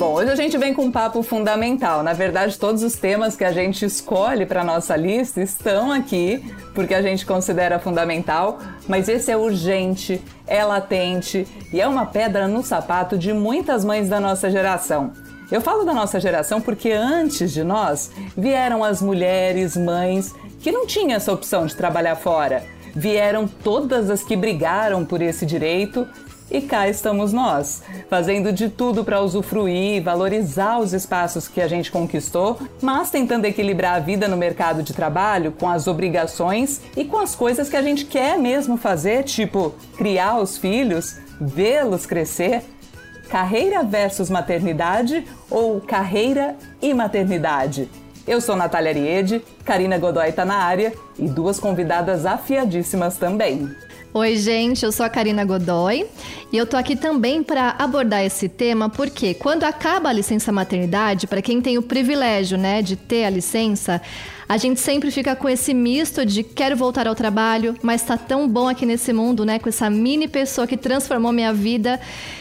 Bom, hoje a gente vem com um papo fundamental. Na verdade, todos os temas que a gente escolhe para nossa lista estão aqui porque a gente considera fundamental, mas esse é urgente, é latente e é uma pedra no sapato de muitas mães da nossa geração. Eu falo da nossa geração porque antes de nós vieram as mulheres, mães que não tinham essa opção de trabalhar fora. Vieram todas as que brigaram por esse direito e cá estamos nós, fazendo de tudo para usufruir e valorizar os espaços que a gente conquistou, mas tentando equilibrar a vida no mercado de trabalho com as obrigações e com as coisas que a gente quer mesmo fazer, tipo criar os filhos, vê-los crescer. Carreira versus maternidade ou carreira e maternidade? Eu sou Natália Ariede, Karina Godoy está na área e duas convidadas afiadíssimas também. Oi, gente, eu sou a Karina Godoy e eu tô aqui também para abordar esse tema porque quando acaba a licença maternidade, para quem tem o privilégio, né, de ter a licença, a gente sempre fica com esse misto de quero voltar ao trabalho, mas tá tão bom aqui nesse mundo, né? Com essa mini pessoa que transformou minha vida.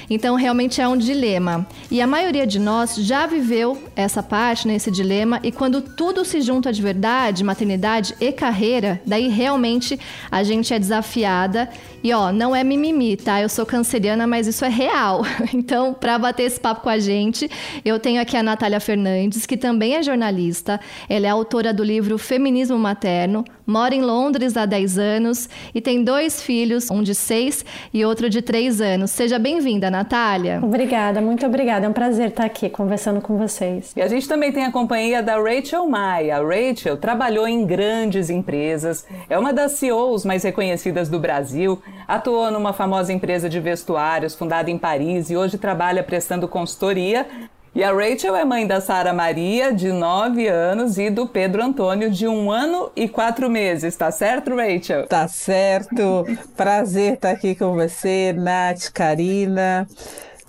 Então, realmente é um dilema. E a maioria de nós já viveu essa parte, né, esse dilema. E quando tudo se junta de verdade, maternidade e carreira, daí realmente a gente é desafiada. E ó, não é mimimi, tá? Eu sou canceriana, mas isso é real. Então, para bater esse papo com a gente, eu tenho aqui a Natália Fernandes, que também é jornalista. Ela é autora do livro livro Feminismo Materno, mora em Londres há 10 anos e tem dois filhos, um de 6 e outro de 3 anos. Seja bem-vinda, Natália. Obrigada, muito obrigada. É um prazer estar aqui conversando com vocês. E a gente também tem a companhia da Rachel Maia. A Rachel trabalhou em grandes empresas, é uma das CEOs mais reconhecidas do Brasil, atuou numa famosa empresa de vestuários fundada em Paris e hoje trabalha prestando consultoria e a Rachel é mãe da Sara Maria, de 9 anos, e do Pedro Antônio, de um ano e quatro meses. Tá certo, Rachel? Tá certo. Prazer estar aqui com você, Nath, Karina.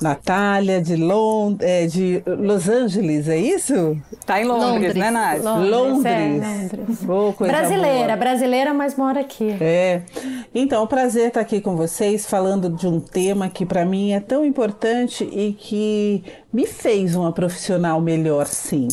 Natália, de, Lond é, de Los Angeles, é isso? Tá em Londres, Londres. né, Nath? Londres. Londres. É, Londres. Oh, brasileira, boa. brasileira, mas mora aqui. É. Então, prazer estar aqui com vocês, falando de um tema que para mim é tão importante e que me fez uma profissional melhor, sim.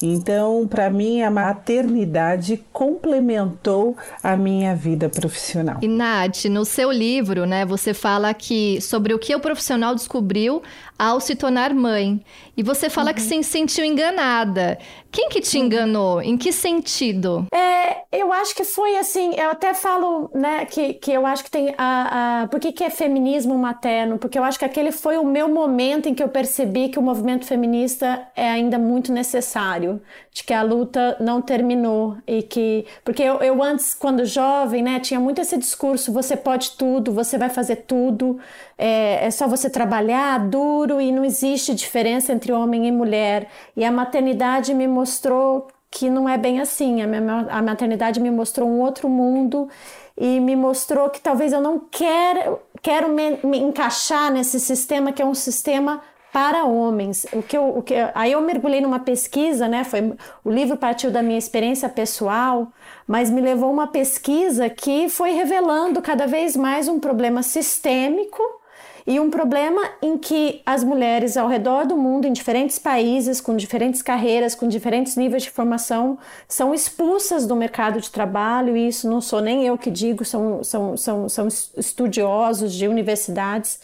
Então, para mim, a maternidade complementou a minha vida profissional. E Nath, no seu livro, né, você fala que sobre o que o profissional descobriu ao se tornar mãe. E você fala uhum. que se sentiu enganada. Quem que te enganou? Em que sentido? É, eu acho que foi assim, eu até falo, né, que, que eu acho que tem a, a... Por que, que é feminismo materno? Porque eu acho que aquele foi o meu momento em que eu percebi que o movimento feminista é ainda muito necessário, de que a luta não terminou e que... Porque eu, eu antes, quando jovem, né, tinha muito esse discurso, você pode tudo, você vai fazer tudo, é, é só você trabalhar duro e não existe diferença entre homem e mulher. E a maternidade me mostrou que não é bem assim. A, minha, a maternidade me mostrou um outro mundo e me mostrou que talvez eu não quero, quero me, me encaixar nesse sistema que é um sistema para homens. O que eu, o que, aí eu mergulhei numa pesquisa, né? Foi, o livro partiu da minha experiência pessoal, mas me levou uma pesquisa que foi revelando cada vez mais um problema sistêmico e um problema em que as mulheres ao redor do mundo, em diferentes países, com diferentes carreiras, com diferentes níveis de formação, são expulsas do mercado de trabalho, e isso não sou nem eu que digo, são, são, são, são estudiosos de universidades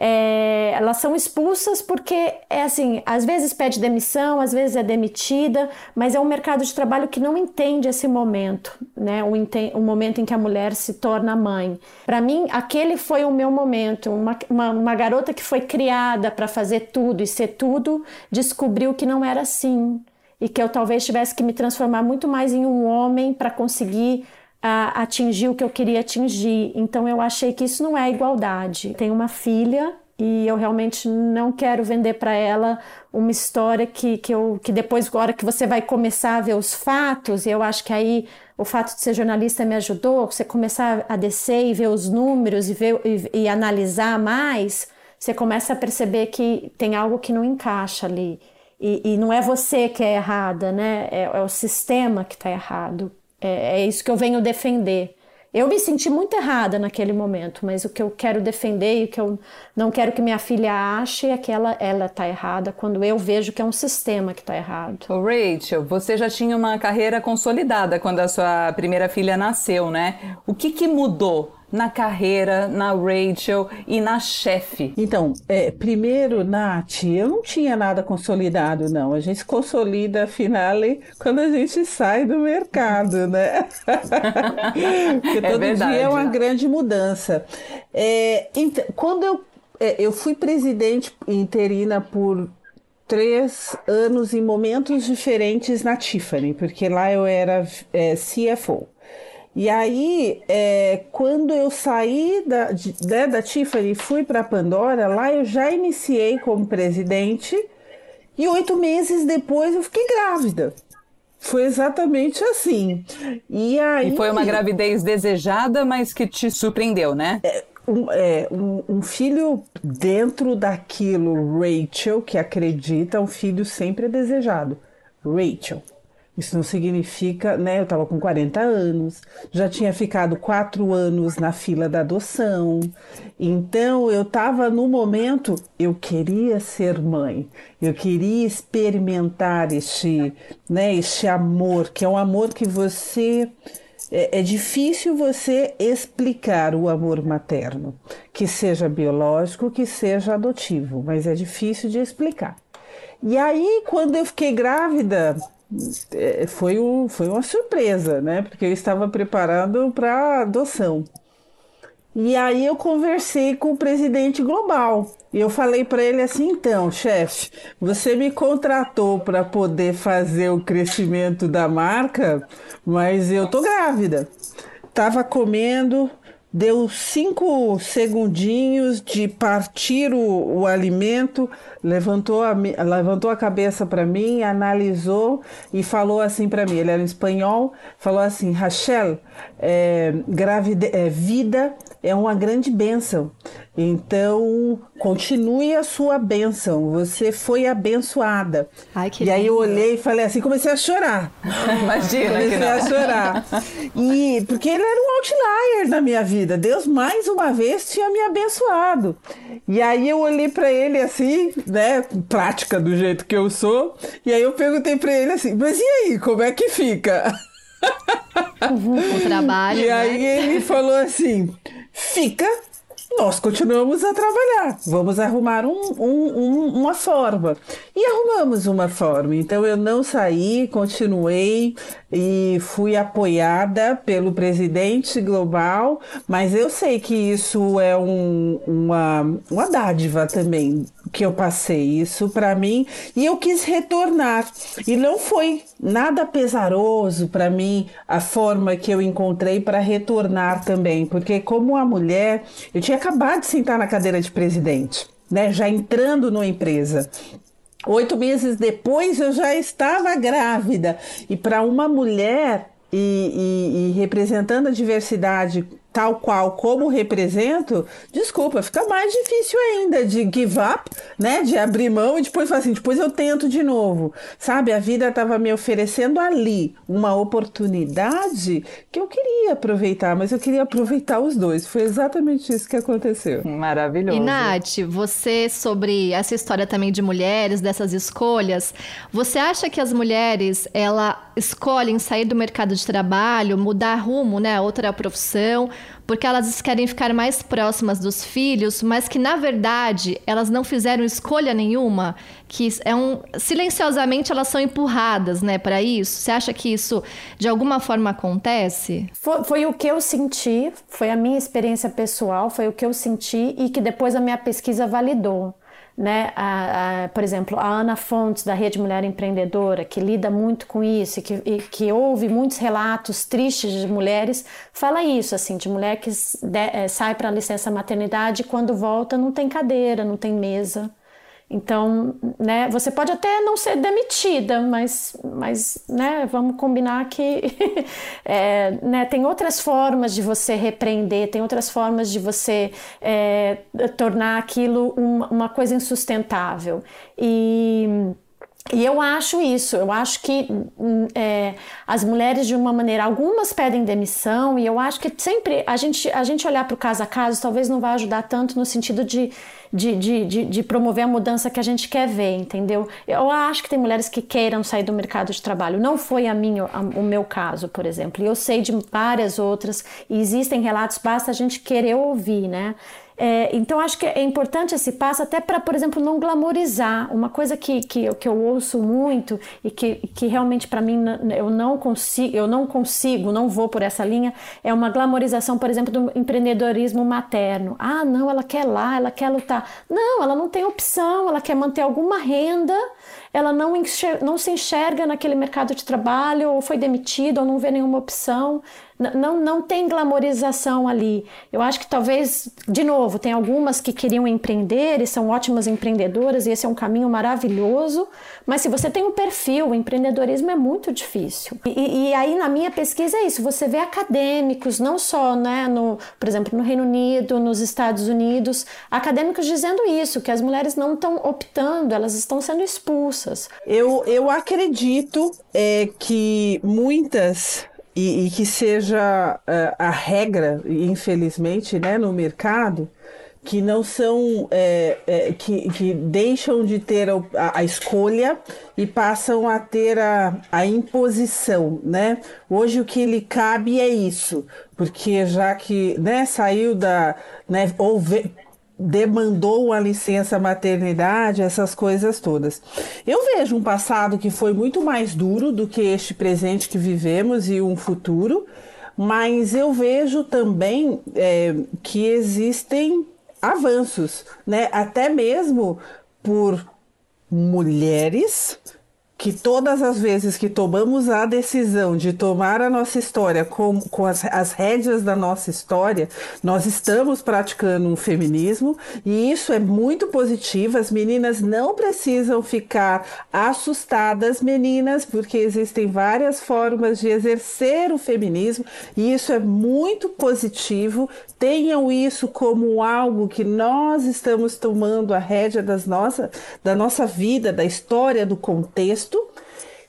é, elas são expulsas porque é assim, às vezes pede demissão, às vezes é demitida, mas é um mercado de trabalho que não entende esse momento, né? O, o momento em que a mulher se torna mãe. Para mim, aquele foi o meu momento. Uma, uma, uma garota que foi criada para fazer tudo e ser tudo descobriu que não era assim e que eu talvez tivesse que me transformar muito mais em um homem para conseguir a atingir o que eu queria atingir. Então eu achei que isso não é igualdade. Tenho uma filha e eu realmente não quero vender para ela uma história que, que, eu, que depois, agora que você vai começar a ver os fatos, e eu acho que aí o fato de ser jornalista me ajudou, você começar a descer e ver os números e, ver, e, e analisar mais, você começa a perceber que tem algo que não encaixa ali. E, e não é você que é errada, né? É, é o sistema que está errado. É, é isso que eu venho defender. Eu me senti muito errada naquele momento, mas o que eu quero defender e o que eu não quero que minha filha ache é que ela ela está errada quando eu vejo que é um sistema que está errado. Rachel, você já tinha uma carreira consolidada quando a sua primeira filha nasceu, né? O que, que mudou na carreira, na Rachel e na chefe? Então, é, primeiro, Nath, eu não tinha nada consolidado, não. A gente consolida, afinal, quando a gente sai do mercado, né? Porque é todo verdade. dia é uma grande mudança. É, então, quando eu, é, eu fui presidente interina por três anos em momentos diferentes na Tiffany, porque lá eu era é, CFO. E aí, é, quando eu saí da, de, né, da Tiffany e fui para Pandora, lá eu já iniciei como presidente e oito meses depois eu fiquei grávida. Foi exatamente assim. E, aí, e foi uma gravidez desejada, mas que te surpreendeu, né? É, um, é, um, um, filho dentro daquilo, Rachel, que acredita, um filho sempre é desejado. Rachel. Isso não significa, né? Eu estava com 40 anos, já tinha ficado quatro anos na fila da adoção. Então eu estava no momento, eu queria ser mãe, eu queria experimentar este, né, este amor, que é um amor que você. É, é difícil você explicar o amor materno, que seja biológico, que seja adotivo, mas é difícil de explicar. E aí, quando eu fiquei grávida, foi, um, foi uma surpresa, né? Porque eu estava preparando para adoção. E aí eu conversei com o presidente global. E eu falei para ele assim: então, chefe, você me contratou para poder fazer o crescimento da marca, mas eu tô grávida. Tava comendo, deu cinco segundinhos de partir o, o alimento, levantou a, levantou a cabeça para mim, analisou e falou assim para mim. Ele era em espanhol, falou assim: Rachel, é, gravide, é, vida é uma grande bênção. Então, continue a sua bênção. Você foi abençoada. Ai, e aí eu olhei e falei assim, comecei a chorar. Imagina. Comecei a chorar. E porque ele era um outlier na minha vida. Deus mais uma vez tinha me abençoado. E aí eu olhei para ele assim, né, prática do jeito que eu sou. E aí eu perguntei para ele assim: "Mas e aí, como é que fica?" o trabalho. E né? aí ele falou assim: fica, nós continuamos a trabalhar. Vamos arrumar um, um, um, uma forma. E arrumamos uma forma. Então eu não saí, continuei e fui apoiada pelo presidente global, mas eu sei que isso é um, uma, uma dádiva também que eu passei isso para mim e eu quis retornar e não foi nada pesaroso para mim a forma que eu encontrei para retornar também, porque como uma mulher, eu tinha acabado de sentar na cadeira de presidente, né, já entrando numa empresa. Oito meses depois eu já estava grávida e para uma mulher e, e, e representando a diversidade tal qual como represento, desculpa, fica mais difícil ainda de give up, né? De abrir mão e depois falar assim, depois eu tento de novo. Sabe, a vida estava me oferecendo ali uma oportunidade que eu queria aproveitar, mas eu queria aproveitar os dois. Foi exatamente isso que aconteceu. Maravilhoso. E Nath, você sobre essa história também de mulheres, dessas escolhas, você acha que as mulheres, ela escolhem sair do mercado de trabalho, mudar rumo, né, outra profissão, porque elas querem ficar mais próximas dos filhos, mas que na verdade elas não fizeram escolha nenhuma, que é um silenciosamente elas são empurradas, né, para isso. Você acha que isso de alguma forma acontece? Foi, foi o que eu senti, foi a minha experiência pessoal, foi o que eu senti e que depois a minha pesquisa validou né? A, a, por exemplo, a Ana Fontes, da Rede Mulher Empreendedora, que lida muito com isso e que, e que ouve muitos relatos tristes de mulheres, fala isso, assim, de mulher que de, é, sai para a licença maternidade e quando volta não tem cadeira, não tem mesa. Então, né, você pode até não ser demitida, mas, mas né, vamos combinar que é, né, tem outras formas de você repreender, tem outras formas de você é, tornar aquilo uma, uma coisa insustentável. E E eu acho isso, eu acho que hum, é, as mulheres, de uma maneira, algumas pedem demissão, e eu acho que sempre a gente, a gente olhar para o caso a caso talvez não vai ajudar tanto no sentido de, de, de, de, de promover a mudança que a gente quer ver, entendeu? Eu acho que tem mulheres que queiram sair do mercado de trabalho. Não foi a minha, a, o meu caso, por exemplo. E eu sei de várias outras, e existem relatos, basta a gente querer ouvir, né? É, então, acho que é importante esse passo, até para, por exemplo, não glamorizar. Uma coisa que, que, que eu ouço muito e que, que realmente para mim eu não consigo, eu não consigo, não vou por essa linha, é uma glamorização, por exemplo, do empreendedorismo materno. Ah, não, ela quer lá, ela quer lutar. Não, ela não tem opção, ela quer manter alguma renda ela não, enxerga, não se enxerga naquele mercado de trabalho, ou foi demitida, ou não vê nenhuma opção. Não, não tem glamorização ali. Eu acho que talvez, de novo, tem algumas que queriam empreender e são ótimas empreendedoras, e esse é um caminho maravilhoso, mas se você tem um perfil, o empreendedorismo é muito difícil. E, e aí, na minha pesquisa, é isso: você vê acadêmicos, não só, né, no, por exemplo, no Reino Unido, nos Estados Unidos, acadêmicos dizendo isso, que as mulheres não estão optando, elas estão sendo expulsas eu, eu acredito é, que muitas e, e que seja uh, a regra, infelizmente, né, no mercado, que não são é, é, que, que deixam de ter a, a, escolha e passam a ter a, a imposição, né? Hoje o que lhe cabe é isso, porque já que né, saiu da né, ou demandou a licença maternidade, essas coisas todas. Eu vejo um passado que foi muito mais duro do que este presente que vivemos e um futuro, mas eu vejo também é, que existem avanços, né? Até mesmo por mulheres que todas as vezes que tomamos a decisão de tomar a nossa história com, com as, as rédeas da nossa história, nós estamos praticando um feminismo e isso é muito positivo. As meninas não precisam ficar assustadas, meninas, porque existem várias formas de exercer o feminismo e isso é muito positivo. Tenham isso como algo que nós estamos tomando a rédea das nossa, da nossa vida, da história, do contexto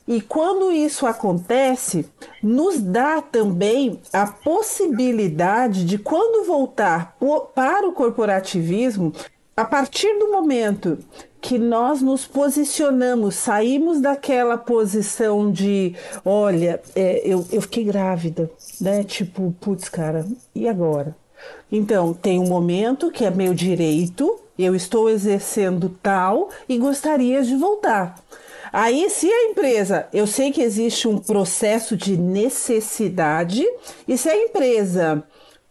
e quando isso acontece, nos dá também a possibilidade de, quando voltar para o corporativismo, a partir do momento que nós nos posicionamos, saímos daquela posição de, olha, é, eu, eu fiquei grávida, né? Tipo, putz, cara, e agora? Então, tem um momento que é meu direito, eu estou exercendo tal e gostaria de voltar. Aí, se a empresa, eu sei que existe um processo de necessidade, e se a empresa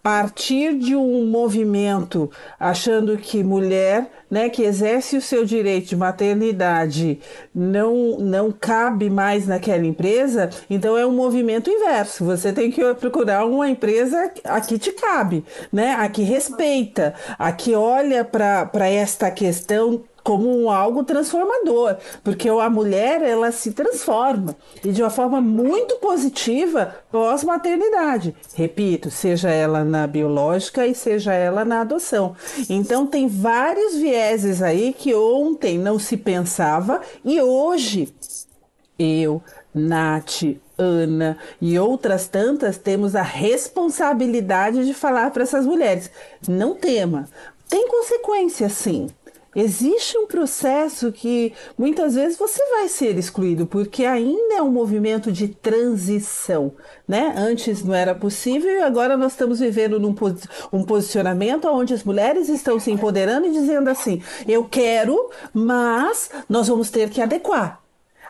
partir de um movimento achando que mulher, né, que exerce o seu direito de maternidade não não cabe mais naquela empresa, então é um movimento inverso. Você tem que procurar uma empresa a que te cabe, né, a que respeita, a que olha para esta questão como algo transformador, porque a mulher ela se transforma e de uma forma muito positiva pós-maternidade. Repito, seja ela na biológica e seja ela na adoção. Então tem vários vieses aí que ontem não se pensava e hoje eu, Nath, Ana e outras tantas temos a responsabilidade de falar para essas mulheres: não tema, tem consequência sim. Existe um processo que muitas vezes você vai ser excluído, porque ainda é um movimento de transição, né? Antes não era possível e agora nós estamos vivendo num um posicionamento onde as mulheres estão se empoderando e dizendo assim: eu quero, mas nós vamos ter que adequar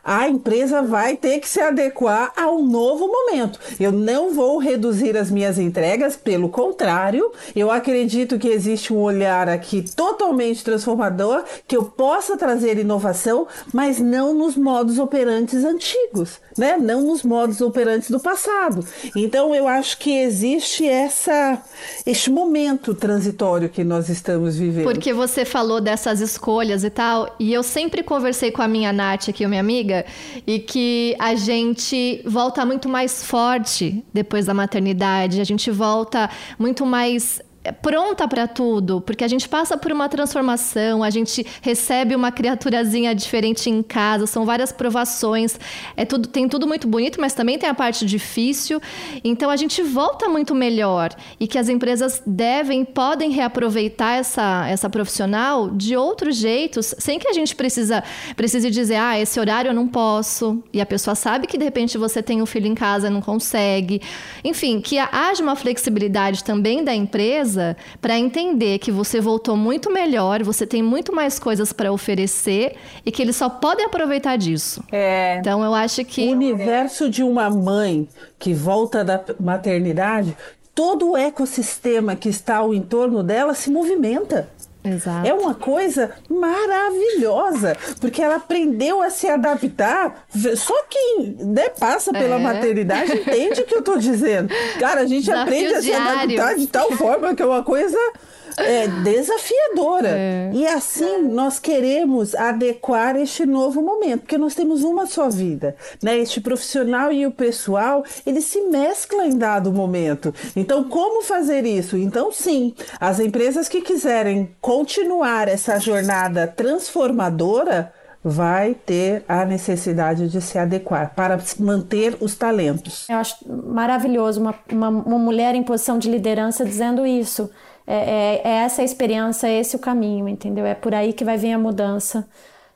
a empresa vai ter que se adequar ao novo momento. Eu não vou reduzir as minhas entregas, pelo contrário, eu acredito que existe um olhar aqui totalmente transformador, que eu possa trazer inovação, mas não nos modos operantes antigos, né? Não nos modos operantes do passado. Então eu acho que existe essa este momento transitório que nós estamos vivendo. Porque você falou dessas escolhas e tal, e eu sempre conversei com a minha Nath aqui, minha amiga, e que a gente volta muito mais forte depois da maternidade, a gente volta muito mais pronta para tudo, porque a gente passa por uma transformação, a gente recebe uma criaturazinha diferente em casa, são várias provações, é tudo, tem tudo muito bonito, mas também tem a parte difícil. Então a gente volta muito melhor e que as empresas devem, podem reaproveitar essa, essa profissional de outros jeitos, sem que a gente precisa, precise dizer, ah, esse horário eu não posso. E a pessoa sabe que de repente você tem um filho em casa e não consegue. Enfim, que haja uma flexibilidade também da empresa para entender que você voltou muito melhor, você tem muito mais coisas para oferecer e que eles só podem aproveitar disso. É. Então eu acho que o universo de uma mãe que volta da maternidade, todo o ecossistema que está ao entorno dela se movimenta. Exato. É uma coisa maravilhosa, porque ela aprendeu a se adaptar. Só quem né, passa pela é. maternidade entende o que eu estou dizendo. Cara, a gente Desafios aprende a se adaptar de tal forma que é uma coisa é, desafiadora. É. E assim nós queremos adequar este novo momento, porque nós temos uma só vida. Né? Este profissional e o pessoal, eles se mesclam em dado momento. Então, como fazer isso? Então, sim, as empresas que quiserem continuar essa jornada transformadora, vai ter a necessidade de se adequar para manter os talentos. Eu acho maravilhoso uma, uma, uma mulher em posição de liderança dizendo isso. É, é, é, essa a experiência, é esse o caminho, entendeu? É por aí que vai vir a mudança.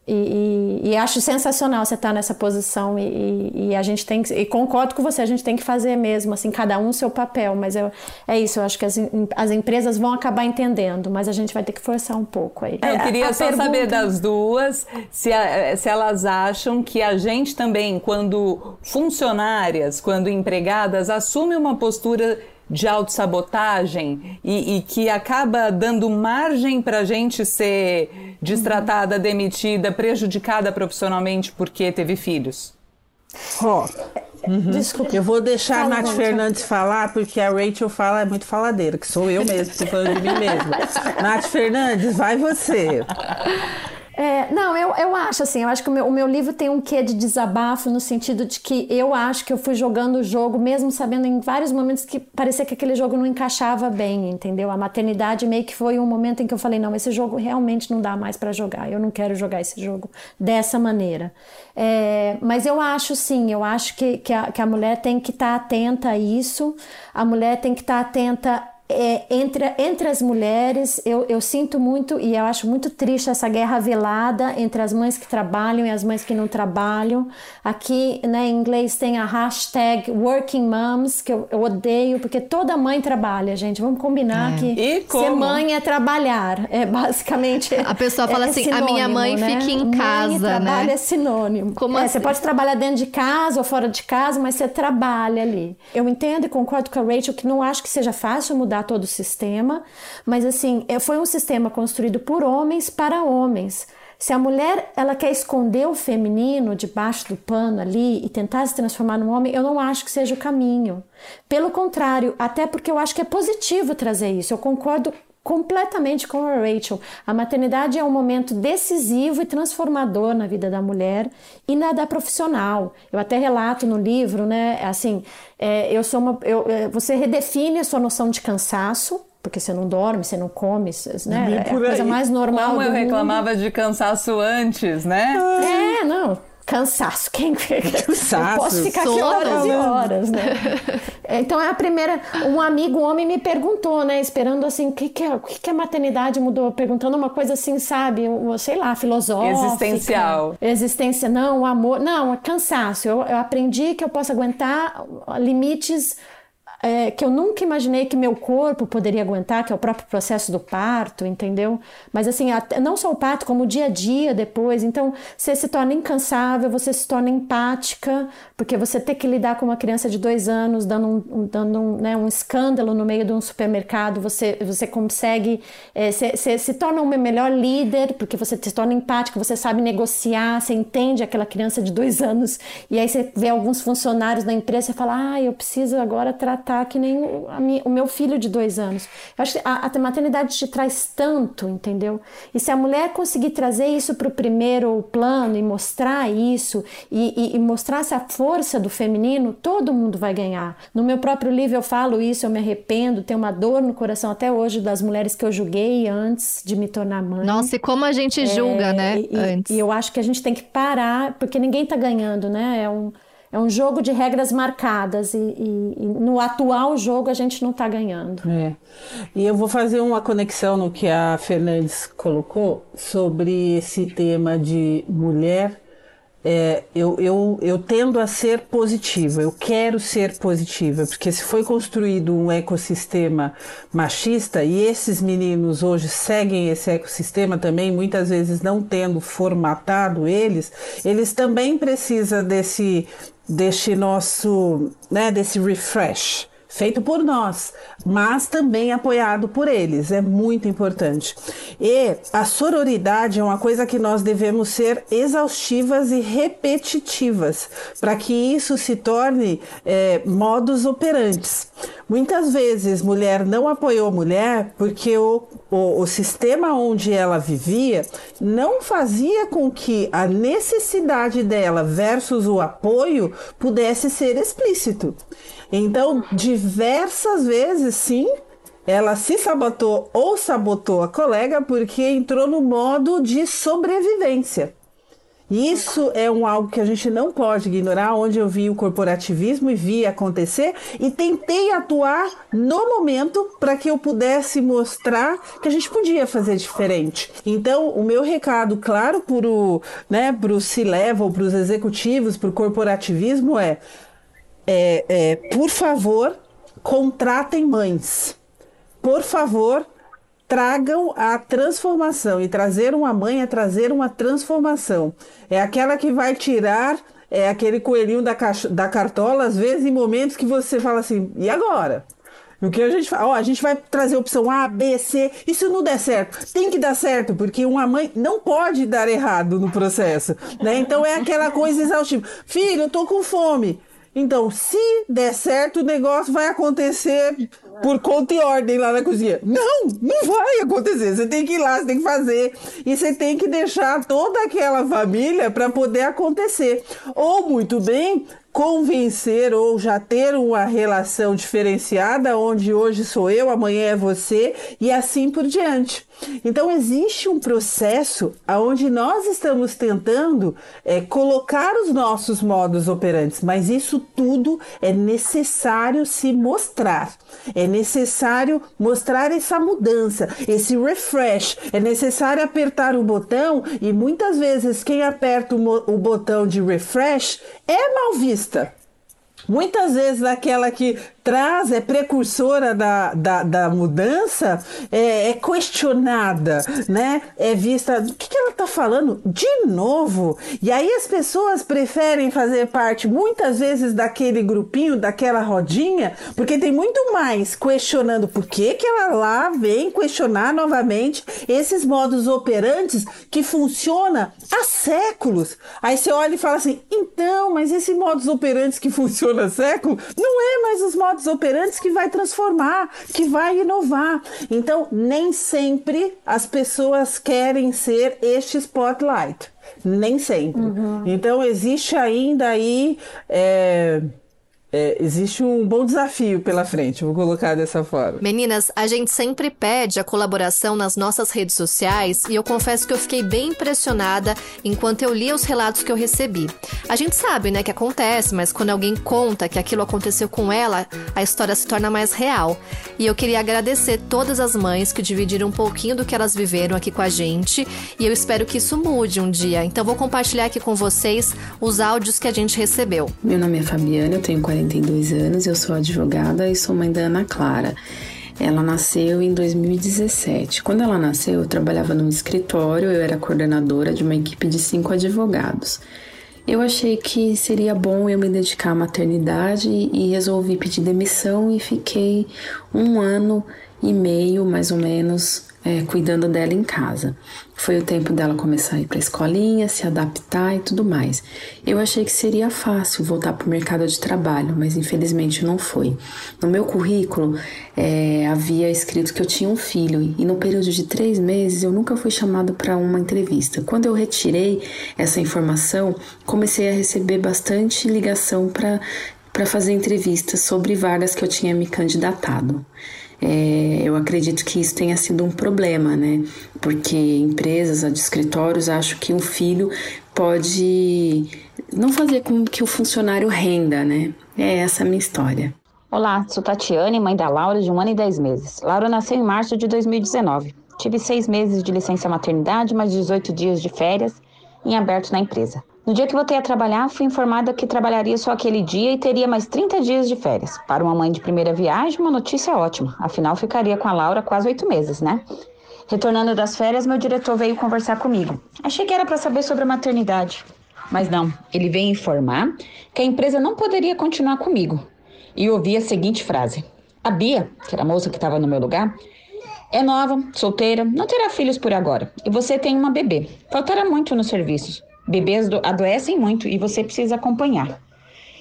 E, e, e acho sensacional você estar nessa posição e, e, a gente tem que, e concordo com você, a gente tem que fazer mesmo, assim, cada um seu papel, mas eu, é isso, eu acho que as, as empresas vão acabar entendendo, mas a gente vai ter que forçar um pouco aí. Eu queria a só pergunta... saber das duas se, a, se elas acham que a gente também, quando funcionárias, quando empregadas, assume uma postura de autossabotagem e, e que acaba dando margem para a gente ser destratada, demitida, prejudicada profissionalmente porque teve filhos? Ó, oh, uhum. Desculpa. Eu vou deixar Fala, a Nath Fernandes falar, porque a Rachel fala é muito faladeira, que sou eu mesmo, estou falando de mim mesma. Nath Fernandes, vai você. É, não, eu, eu acho assim, eu acho que o meu, o meu livro tem um quê de desabafo no sentido de que eu acho que eu fui jogando o jogo, mesmo sabendo em vários momentos que parecia que aquele jogo não encaixava bem, entendeu? A maternidade meio que foi um momento em que eu falei, não, esse jogo realmente não dá mais para jogar, eu não quero jogar esse jogo dessa maneira. É, mas eu acho sim, eu acho que, que, a, que a mulher tem que estar tá atenta a isso, a mulher tem que estar tá atenta é, entre, entre as mulheres, eu, eu sinto muito e eu acho muito triste essa guerra velada entre as mães que trabalham e as mães que não trabalham. Aqui né, em inglês tem a hashtag Working Moms, que eu, eu odeio, porque toda mãe trabalha, gente. Vamos combinar é. que ser mãe é trabalhar. É basicamente. A pessoa fala é, assim: sinônimo, a minha mãe né? fica em casa. Mãe trabalho né? é sinônimo. Como é, assim? Você pode trabalhar dentro de casa ou fora de casa, mas você trabalha ali. Eu entendo e concordo com a Rachel que não acho que seja fácil mudar mudar todo o sistema, mas assim, é, foi um sistema construído por homens para homens. Se a mulher ela quer esconder o feminino debaixo do pano ali e tentar se transformar num homem, eu não acho que seja o caminho. Pelo contrário, até porque eu acho que é positivo trazer isso. Eu concordo completamente com a Rachel. A maternidade é um momento decisivo e transformador na vida da mulher e na da profissional. Eu até relato no livro, né? Assim, é, eu sou uma, eu, é, você redefine a sua noção de cansaço. Porque você não dorme, você não come, né? É a coisa mais normal. Como eu mundo. reclamava de cansaço antes, né? É, não cansaço. Quem cansaço? Eu posso ficar aqui horas e horas, né? então é a primeira. Um amigo um homem me perguntou, né? Esperando assim, o que, que, é, o que, que a maternidade mudou? Perguntando uma coisa assim, sabe? Sei lá, filosófica. Existencial. Existência, não, o amor. Não, é cansaço. Eu, eu aprendi que eu posso aguentar limites é, que eu nunca imaginei que meu corpo poderia aguentar, que é o próprio processo do parto, entendeu? Mas assim, não só o parto, como o dia a dia depois. Então, você se torna incansável, você se torna empática, porque você tem que lidar com uma criança de dois anos dando um, dando um, né, um escândalo no meio de um supermercado, você, você consegue, é, você, se torna uma melhor líder, porque você se torna empática, você sabe negociar, você entende aquela criança de dois anos, e aí você vê alguns funcionários da empresa e fala, ah, eu preciso agora tratar tá que nem o, minha, o meu filho de dois anos. Eu acho que a, a, maternidade te traz tanto, entendeu? E se a mulher conseguir trazer isso para o primeiro plano e mostrar isso, e, e, e mostrar essa força do feminino, todo mundo vai ganhar. No meu próprio livro eu falo isso, eu me arrependo, tenho uma dor no coração até hoje das mulheres que eu julguei antes de me tornar mãe. Nossa, e como a gente julga, é, né? E, antes. e eu acho que a gente tem que parar, porque ninguém tá ganhando, né? É um é um jogo de regras marcadas e, e, e no atual jogo a gente não está ganhando. É. E eu vou fazer uma conexão no que a Fernandes colocou sobre esse tema de mulher. É, eu, eu, eu tendo a ser positiva, eu quero ser positiva, porque se foi construído um ecossistema machista e esses meninos hoje seguem esse ecossistema também, muitas vezes não tendo formatado eles, eles também precisam desse, deste nosso, né, desse refresh feito por nós, mas também apoiado por eles, é muito importante. E a sororidade é uma coisa que nós devemos ser exaustivas e repetitivas, para que isso se torne é, modus operantes. Muitas vezes mulher não apoiou mulher porque o, o, o sistema onde ela vivia não fazia com que a necessidade dela versus o apoio pudesse ser explícito. Então, diversas vezes, sim, ela se sabotou ou sabotou a colega porque entrou no modo de sobrevivência. Isso é um algo que a gente não pode ignorar, onde eu vi o corporativismo e vi acontecer e tentei atuar no momento para que eu pudesse mostrar que a gente podia fazer diferente. Então, o meu recado, claro, para o né, C-level, para os executivos, para o corporativismo é é, é, por favor, contratem mães. Por favor, tragam a transformação. E trazer uma mãe é trazer uma transformação. É aquela que vai tirar é aquele coelhinho da, da cartola, às vezes em momentos que você fala assim, e agora? O que a gente fala? Ó, a gente vai trazer opção A, B, C. Se não der certo? Tem que dar certo, porque uma mãe não pode dar errado no processo. Né? Então é aquela coisa exaustiva. Filho, eu tô com fome. Então, se der certo, o negócio vai acontecer por conta e ordem lá na cozinha. Não, não vai acontecer. Você tem que ir lá, você tem que fazer. E você tem que deixar toda aquela família para poder acontecer. Ou, muito bem, convencer ou já ter uma relação diferenciada, onde hoje sou eu, amanhã é você e assim por diante. Então existe um processo onde nós estamos tentando é, colocar os nossos modos operantes, mas isso tudo é necessário se mostrar. É necessário mostrar essa mudança, esse refresh. É necessário apertar o botão e muitas vezes quem aperta o, o botão de refresh é mal Muitas vezes aquela que traz, é precursora da, da, da mudança, é, é, questionada, né? É vista. O que, que ela está falando? De novo? E aí as pessoas preferem fazer parte muitas vezes daquele grupinho, daquela rodinha, porque tem muito mais questionando por que, que ela lá vem questionar novamente esses modos operantes que funciona há séculos. Aí você olha e fala assim: então, mas esse modus operantes que funciona há séculos não é mais os modos modus operantes que vai transformar, que vai inovar. Então, nem sempre as pessoas querem ser este spotlight. Nem sempre. Uhum. Então, existe ainda aí. É é, existe um bom desafio pela frente, vou colocar dessa forma. Meninas, a gente sempre pede a colaboração nas nossas redes sociais e eu confesso que eu fiquei bem impressionada enquanto eu lia os relatos que eu recebi. A gente sabe, né, que acontece, mas quando alguém conta que aquilo aconteceu com ela, a história se torna mais real. E eu queria agradecer todas as mães que dividiram um pouquinho do que elas viveram aqui com a gente e eu espero que isso mude um dia. Então vou compartilhar aqui com vocês os áudios que a gente recebeu. Meu nome é Fabiana, eu tenho 40 42 anos, eu sou advogada e sou mãe da Ana Clara. Ela nasceu em 2017. Quando ela nasceu, eu trabalhava num escritório, eu era coordenadora de uma equipe de cinco advogados. Eu achei que seria bom eu me dedicar à maternidade e resolvi pedir demissão e fiquei um ano e meio, mais ou menos, é, cuidando dela em casa. Foi o tempo dela começar a ir para a escolinha, se adaptar e tudo mais. Eu achei que seria fácil voltar para o mercado de trabalho, mas infelizmente não foi. No meu currículo é, havia escrito que eu tinha um filho e no período de três meses eu nunca fui chamado para uma entrevista. Quando eu retirei essa informação, comecei a receber bastante ligação para para fazer entrevistas sobre vagas que eu tinha me candidatado. É, eu acredito que isso tenha sido um problema, né? Porque empresas, escritórios, acham que um filho pode não fazer com que o funcionário renda, né? É essa a minha história. Olá, sou Tatiane, mãe da Laura, de um ano e dez meses. Laura nasceu em março de 2019. Tive seis meses de licença maternidade, mais 18 dias de férias em aberto na empresa. No dia que voltei a trabalhar, fui informada que trabalharia só aquele dia e teria mais 30 dias de férias. Para uma mãe de primeira viagem, uma notícia ótima. Afinal, ficaria com a Laura quase oito meses, né? Retornando das férias, meu diretor veio conversar comigo. Achei que era para saber sobre a maternidade. Mas não, ele veio informar que a empresa não poderia continuar comigo. E ouvi a seguinte frase: A Bia, que era a moça que estava no meu lugar, é nova, solteira, não terá filhos por agora. E você tem uma bebê. Faltará muito nos serviços. Bebês adoecem muito e você precisa acompanhar.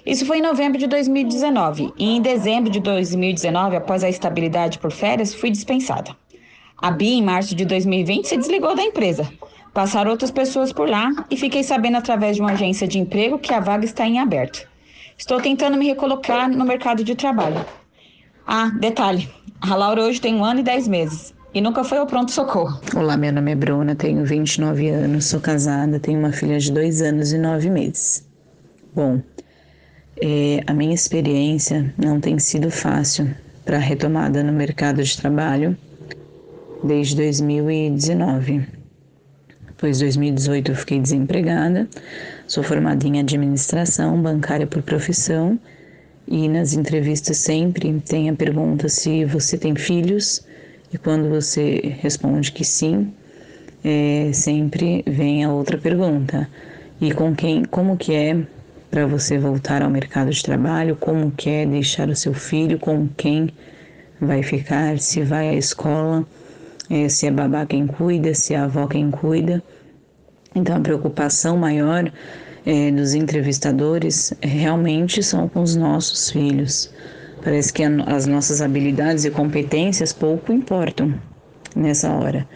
Isso foi em novembro de 2019 e em dezembro de 2019, após a estabilidade por férias, fui dispensada. A Bia, em março de 2020, se desligou da empresa. Passaram outras pessoas por lá e fiquei sabendo através de uma agência de emprego que a vaga está em aberto. Estou tentando me recolocar no mercado de trabalho. Ah, detalhe: a Laura hoje tem um ano e dez meses e nunca foi ao pronto-socorro. Olá, meu nome é Bruna, tenho 29 anos, sou casada, tenho uma filha de dois anos e nove meses. Bom, é, a minha experiência não tem sido fácil para a retomada no mercado de trabalho desde 2019. Pois 2018 eu fiquei desempregada, sou formada em administração bancária por profissão e nas entrevistas sempre tem a pergunta se você tem filhos e quando você responde que sim, é, sempre vem a outra pergunta. E com quem, como que é para você voltar ao mercado de trabalho? Como que é deixar o seu filho? Com quem vai ficar? Se vai à escola? É, se é babá quem cuida? Se é avó quem cuida? Então a preocupação maior é, dos entrevistadores realmente são com os nossos filhos. Parece que as nossas habilidades e competências pouco importam nessa hora.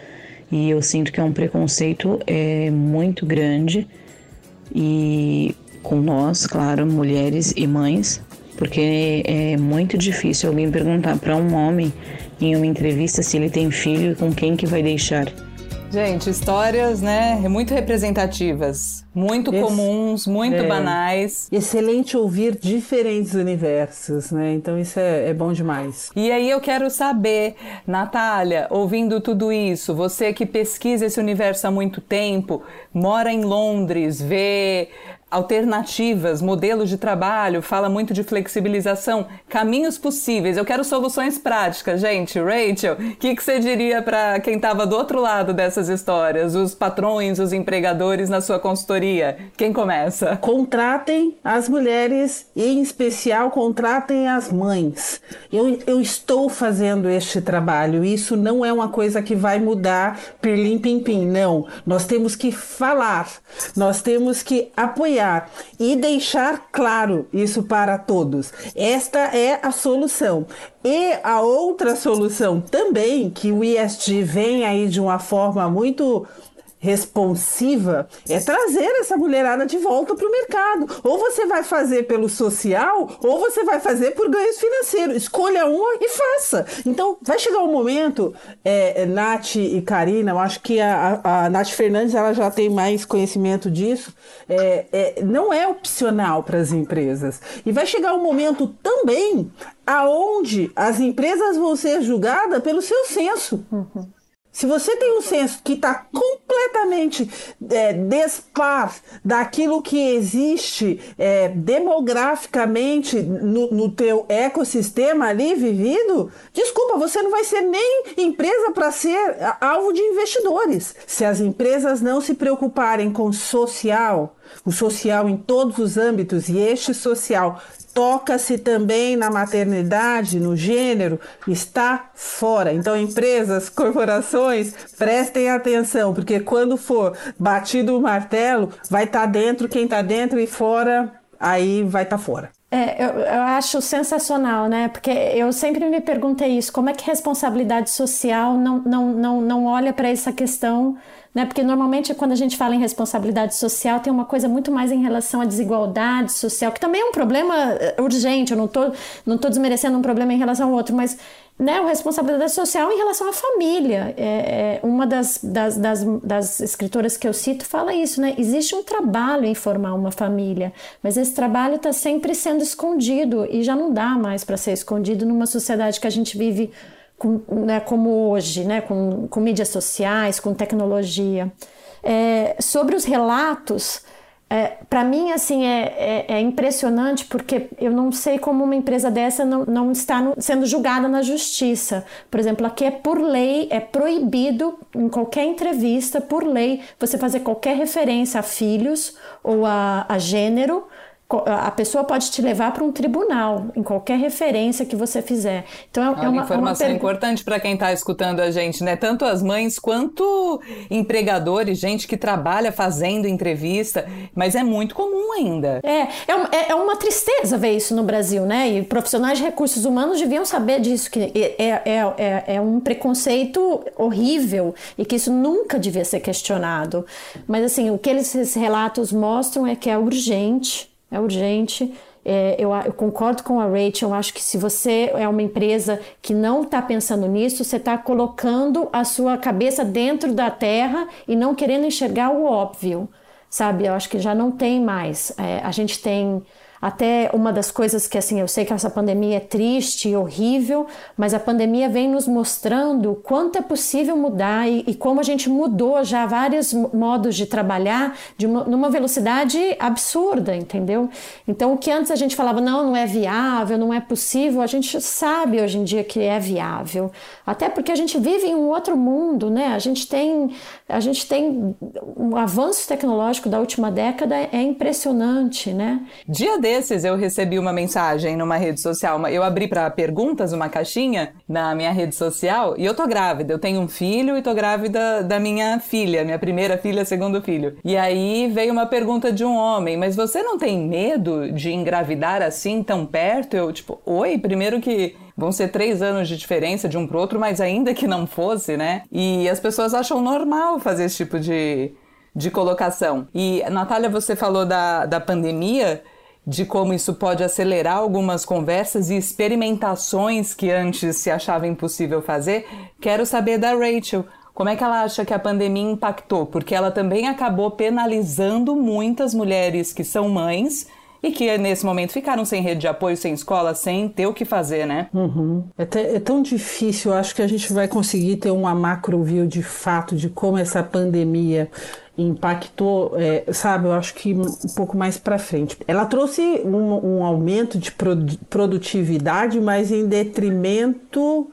E eu sinto que é um preconceito é, muito grande e com nós, claro, mulheres e mães, porque é muito difícil alguém perguntar para um homem em uma entrevista se ele tem filho e com quem que vai deixar. Gente, histórias, né, muito representativas, muito Esse, comuns, muito é, banais. Excelente ouvir diferentes universos, né? Então isso é, é bom demais. E aí eu quero saber, Natália, ouvindo tudo isso, você que pesquisa esse universo há muito tempo, mora em Londres, vê alternativas, modelos de trabalho, fala muito de flexibilização, caminhos possíveis. Eu quero soluções práticas, gente. Rachel, o que, que você diria para quem estava do outro lado dessas histórias, os patrões, os empregadores na sua consultoria? Quem começa? Contratem as mulheres e, em especial, contratem as mães. Eu, eu estou fazendo este trabalho. Isso não é uma coisa que vai mudar pirlim pim pim. Não. Nós temos que falar, nós temos que apoiar e deixar claro isso para todos. Esta é a solução. E a outra solução também, que o ISG vem aí de uma forma muito responsiva é trazer essa mulherada de volta para o mercado. Ou você vai fazer pelo social, ou você vai fazer por ganhos financeiros. Escolha uma e faça. Então, vai chegar um momento, é, Nath e Karina, eu acho que a, a, Nath Fernandes ela já tem mais conhecimento disso, é, é, não é opcional para as empresas. E vai chegar um momento também aonde as empresas vão ser julgadas pelo seu censo. Uhum. Se você tem um senso que está completamente é, despar daquilo que existe é, demograficamente no, no teu ecossistema ali vivido, desculpa, você não vai ser nem empresa para ser alvo de investidores. Se as empresas não se preocuparem com social, o social em todos os âmbitos e este social toca-se também na maternidade, no gênero, está fora. Então, empresas, corporações, prestem atenção, porque quando for batido o martelo, vai estar tá dentro quem está dentro e fora, aí vai estar tá fora. É, eu, eu, acho sensacional, né? Porque eu sempre me perguntei isso: como é que responsabilidade social não, não, não, não olha para essa questão né? Porque normalmente quando a gente fala em responsabilidade social tem uma coisa muito mais em relação à desigualdade social, que também é um problema eh, urgente, eu não estou não tô desmerecendo um problema em relação ao outro, mas né, a responsabilidade social em relação à família. É, é, uma das, das, das, das, escritoras que eu cito fala isso, né? Existe um trabalho em formar uma família, mas esse trabalho está sempre sendo escondido e já não dá mais para ser escondido numa sociedade que a gente vive com, né, como hoje, né, com, com mídias sociais, com tecnologia. É, sobre os relatos, é, para mim, assim, é, é, é, impressionante porque eu não sei como uma empresa dessa não, não está no, sendo julgada na justiça. Por exemplo, aqui é por lei, é proibido em qualquer entrevista, por lei, você fazer qualquer referência a filhos ou a, a gênero a pessoa pode te levar para um tribunal em qualquer referência que você fizer. Então é, é uma informação uma importante para quem está escutando a gente, né? Tanto as mães quanto empregadores, gente que trabalha fazendo entrevista, mas é muito comum ainda. É, é, é, é uma tristeza ver isso no Brasil, né? E profissionais de recursos humanos deviam saber disso que é, é, é, é um preconceito horrível e que isso nunca devia ser questionado. Mas assim, o que esses relatos mostram é que é urgente é urgente. É, eu, eu, concordo com a Rachel, eu acho que se você é uma empresa que não está pensando nisso, você está colocando a sua cabeça dentro da terra e não querendo enxergar o óbvio, sabe? Eu acho que já não tem mais. É, a gente tem até uma das coisas que, assim, eu sei que essa pandemia é triste e horrível, mas a pandemia vem nos mostrando quanto é possível mudar e, e como a gente mudou já vários modos de trabalhar de uma, numa velocidade absurda, entendeu? Então, o que antes a gente falava, não, não é viável, não é possível, a gente sabe hoje em dia que é viável. Até porque a gente vive em um outro mundo, né? A gente tem, a gente tem um avanço tecnológico da última década é impressionante, né? Dia desses eu recebi uma mensagem numa rede social. Eu abri para perguntas uma caixinha na minha rede social e eu tô grávida. Eu tenho um filho e tô grávida da minha filha, minha primeira filha, segundo filho. E aí veio uma pergunta de um homem: Mas você não tem medo de engravidar assim tão perto? Eu, tipo, oi, primeiro que vão ser três anos de diferença de um pro outro, mas ainda que não fosse, né? E as pessoas acham normal fazer esse tipo de, de colocação. E, Natália, você falou da, da pandemia de como isso pode acelerar algumas conversas e experimentações que antes se achava impossível fazer. Quero saber da Rachel. Como é que ela acha que a pandemia impactou? Porque ela também acabou penalizando muitas mulheres que são mães e que nesse momento ficaram sem rede de apoio, sem escola, sem ter o que fazer, né? Uhum. É, é, tão difícil, acho que a gente vai conseguir ter uma macro view de fato de como essa pandemia impactou, é, sabe, eu acho que um pouco mais para frente. Ela trouxe um, um aumento de produtividade, mas em detrimento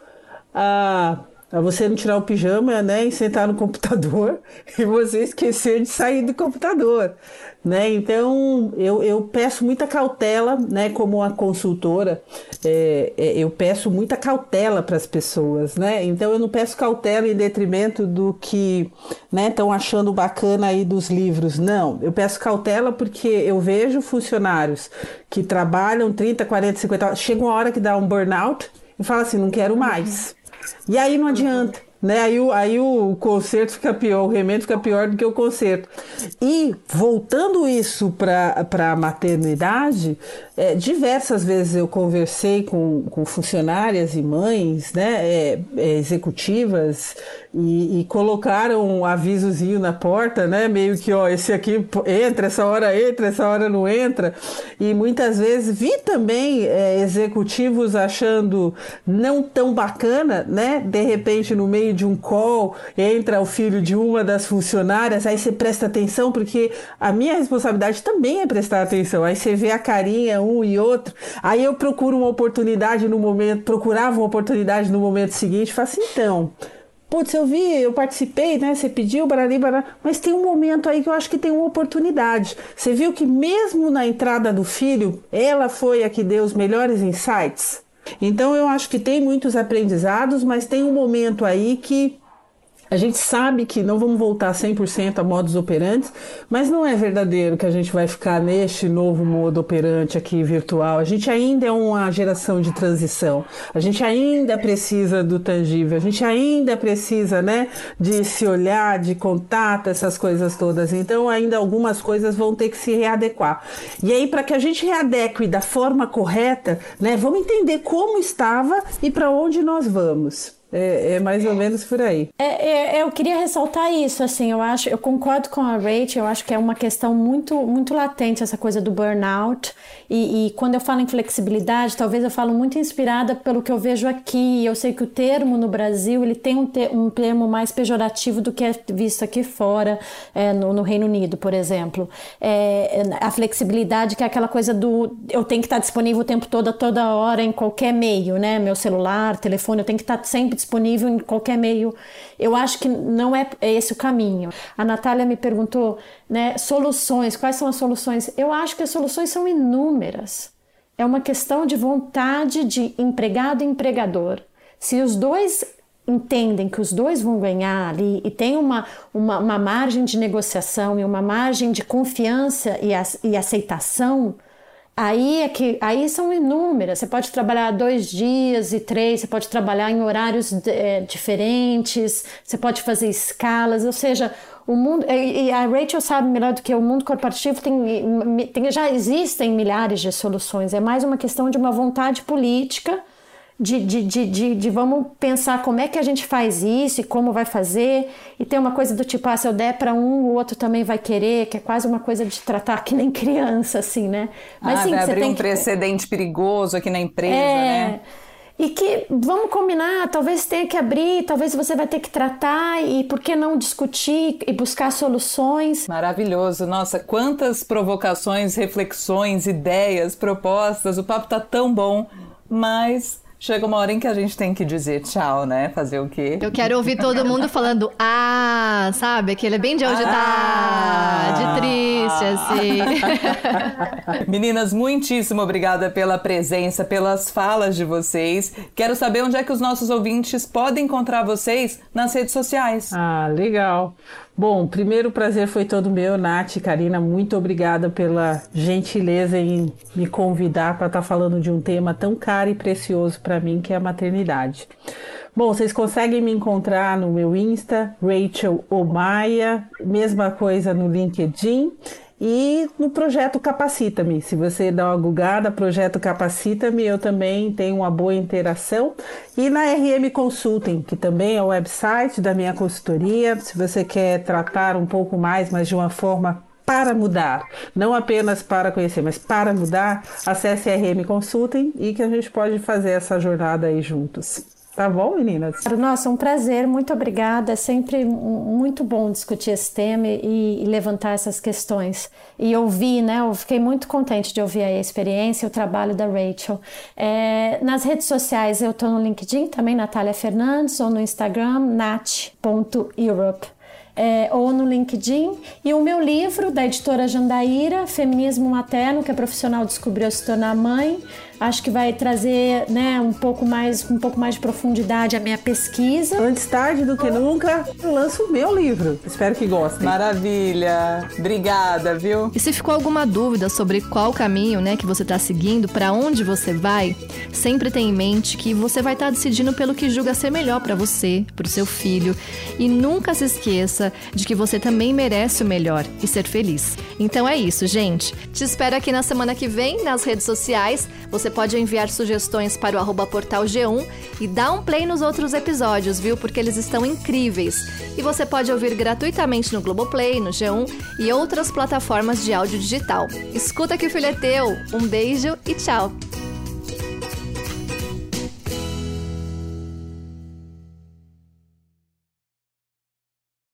a a você não tirar o pijama, né, e sentar no computador e você esquecer de sair do computador, né? Então eu, eu peço muita cautela, né, como uma consultora, é, é, eu peço muita cautela para as pessoas, né? Então eu não peço cautela em detrimento do que, né, estão achando bacana aí dos livros, não. Eu peço cautela porque eu vejo funcionários que trabalham 30, 40, 50 horas, chega uma hora que dá um burnout e fala assim, não quero mais. E aí não adianta. Né? Aí, o, aí o conserto fica pior, o remédio fica pior do que o conserto. E voltando isso para a maternidade, é, diversas vezes eu conversei com, com funcionárias e mães né, é, é, executivas e, e, colocaram um avisozinho na porta, né, meio que ó, esse aqui entra, essa hora entra, essa hora não entra. E muitas vezes vi também é, executivos achando não tão bacana, né, de repente no meio de um call entra o filho de uma das funcionárias, aí você presta atenção, porque a minha responsabilidade também é prestar atenção. Aí você vê a carinha um e outro. Aí eu procuro uma oportunidade no momento, procurava uma oportunidade no momento seguinte, faço assim, então, putz, eu vi, eu participei, né? Você pediu, barari, barari, mas tem um momento aí que eu acho que tem uma oportunidade. Você viu que mesmo na entrada do filho, ela foi a que deu os melhores insights? Então eu acho que tem muitos aprendizados, mas tem um momento aí que a gente sabe que não vamos voltar 100% a modos operantes, mas não é verdadeiro que a gente vai ficar neste novo modo operante aqui virtual. A gente ainda é uma geração de transição. A gente ainda precisa do tangível. A gente ainda precisa, né, de se olhar, de contato, essas coisas todas. Então, ainda algumas coisas vão ter que se readequar. E aí, para que a gente readeque da forma correta, né, vamos entender como estava e para onde nós vamos. É, é, mais ou menos por aí. É, é, eu queria ressaltar isso, assim, eu acho, eu concordo com a Rachel, eu acho que é uma questão muito, muito latente essa coisa do burnout. E, e, quando eu falo em flexibilidade, talvez eu falo muito inspirada pelo que eu vejo aqui. Eu sei que o termo no Brasil ele tem um, te, um termo mais pejorativo do que é visto aqui fora, é, no, no, Reino Unido, por exemplo. É, a flexibilidade que é aquela coisa do eu tenho que estar disponível o tempo todo, a toda hora, em qualquer meio, né? Meu celular, telefone, eu tenho que estar sempre disponível em qualquer meio. Eu acho que não é esse o caminho. A Natália me perguntou, né, soluções, quais são as soluções? Eu acho que as soluções são inúmeras. É uma questão de vontade de empregado e empregador. Se os dois entendem que os dois vão ganhar ali e tem uma, uma, uma margem de negociação e uma margem de confiança e, a, e aceitação, Aí é que aí são inúmeras. Você pode trabalhar dois dias e três, você pode trabalhar em horários é, diferentes, você pode fazer escalas, ou seja, o mundo e a Rachel sabe melhor do que o mundo corporativo tem, tem já existem milhares de soluções. É mais uma questão de uma vontade política de, de, de, de, de, vamos pensar como é que a gente faz isso e como vai fazer. E tem uma coisa do tipo, ah, se eu der para um, o outro também vai querer, que é quase uma coisa de tratar que nem criança, assim, né? Mas ah, sim, vai abrir um que... precedente perigoso aqui na empresa, é... né? E que vamos combinar, talvez tenha que abrir, talvez você vai ter que tratar e por que não discutir e buscar soluções. Maravilhoso. Nossa, quantas provocações, reflexões, ideias, propostas. O papo tá tão bom, mas Chega uma hora em que a gente tem que dizer tchau, né? Fazer o quê? Eu quero ouvir todo mundo falando ah, sabe? Aquele é bem de hoje ah, tá, de triste, assim. Meninas, muitíssimo obrigada pela presença, pelas falas de vocês. Quero saber onde é que os nossos ouvintes podem encontrar vocês nas redes sociais. Ah, legal. Bom, primeiro prazer foi todo meu, Nath, Karina, muito obrigada pela gentileza em me convidar para estar tá falando de um tema tão caro e precioso para mim, que é a maternidade. Bom, vocês conseguem me encontrar no meu Insta, Rachel Omaia, mesma coisa no LinkedIn e no projeto Capacita-me. Se você dá uma gugada, projeto Capacita-me, eu também tenho uma boa interação. E na RM Consulting, que também é o website da minha consultoria. Se você quer tratar um pouco mais, mas de uma forma para mudar, não apenas para conhecer, mas para mudar, acesse RM Consulting e que a gente pode fazer essa jornada aí juntos. Tá bom, meninas? Nossa, um prazer, muito obrigada. É sempre muito bom discutir esse tema e, e, levantar essas questões. E ouvir, né? Eu fiquei muito contente de ouvir a experiência e o trabalho da Rachel. É, nas redes sociais, eu estou no LinkedIn, também Natália Fernandes, ou no Instagram, nat.europe. É, ou no LinkedIn. E o meu livro, da editora Jandaíra, Feminismo Materno, que a profissional descobriu se tornar mãe, acho que vai trazer né, um pouco mais um pouco mais de profundidade a minha pesquisa. Antes tarde do que nunca, eu lanço o meu livro. Espero que gostem. Maravilha. Obrigada, viu? E se ficou alguma dúvida sobre qual caminho, né, que você está seguindo, para onde você vai, sempre tenha em mente que você vai estar tá decidindo pelo que julga ser melhor para você, para o seu filho, e nunca se esqueça de que você também merece o melhor e ser feliz. Então é isso, gente. Te espero aqui na semana que vem nas redes sociais. Você pode enviar sugestões para o arroba portal G1 e dá um play nos outros episódios, viu? Porque eles estão incríveis. E você pode ouvir gratuitamente no Globoplay, no G1 e outras plataformas de áudio digital. Escuta que o filho é teu. Um beijo e tchau!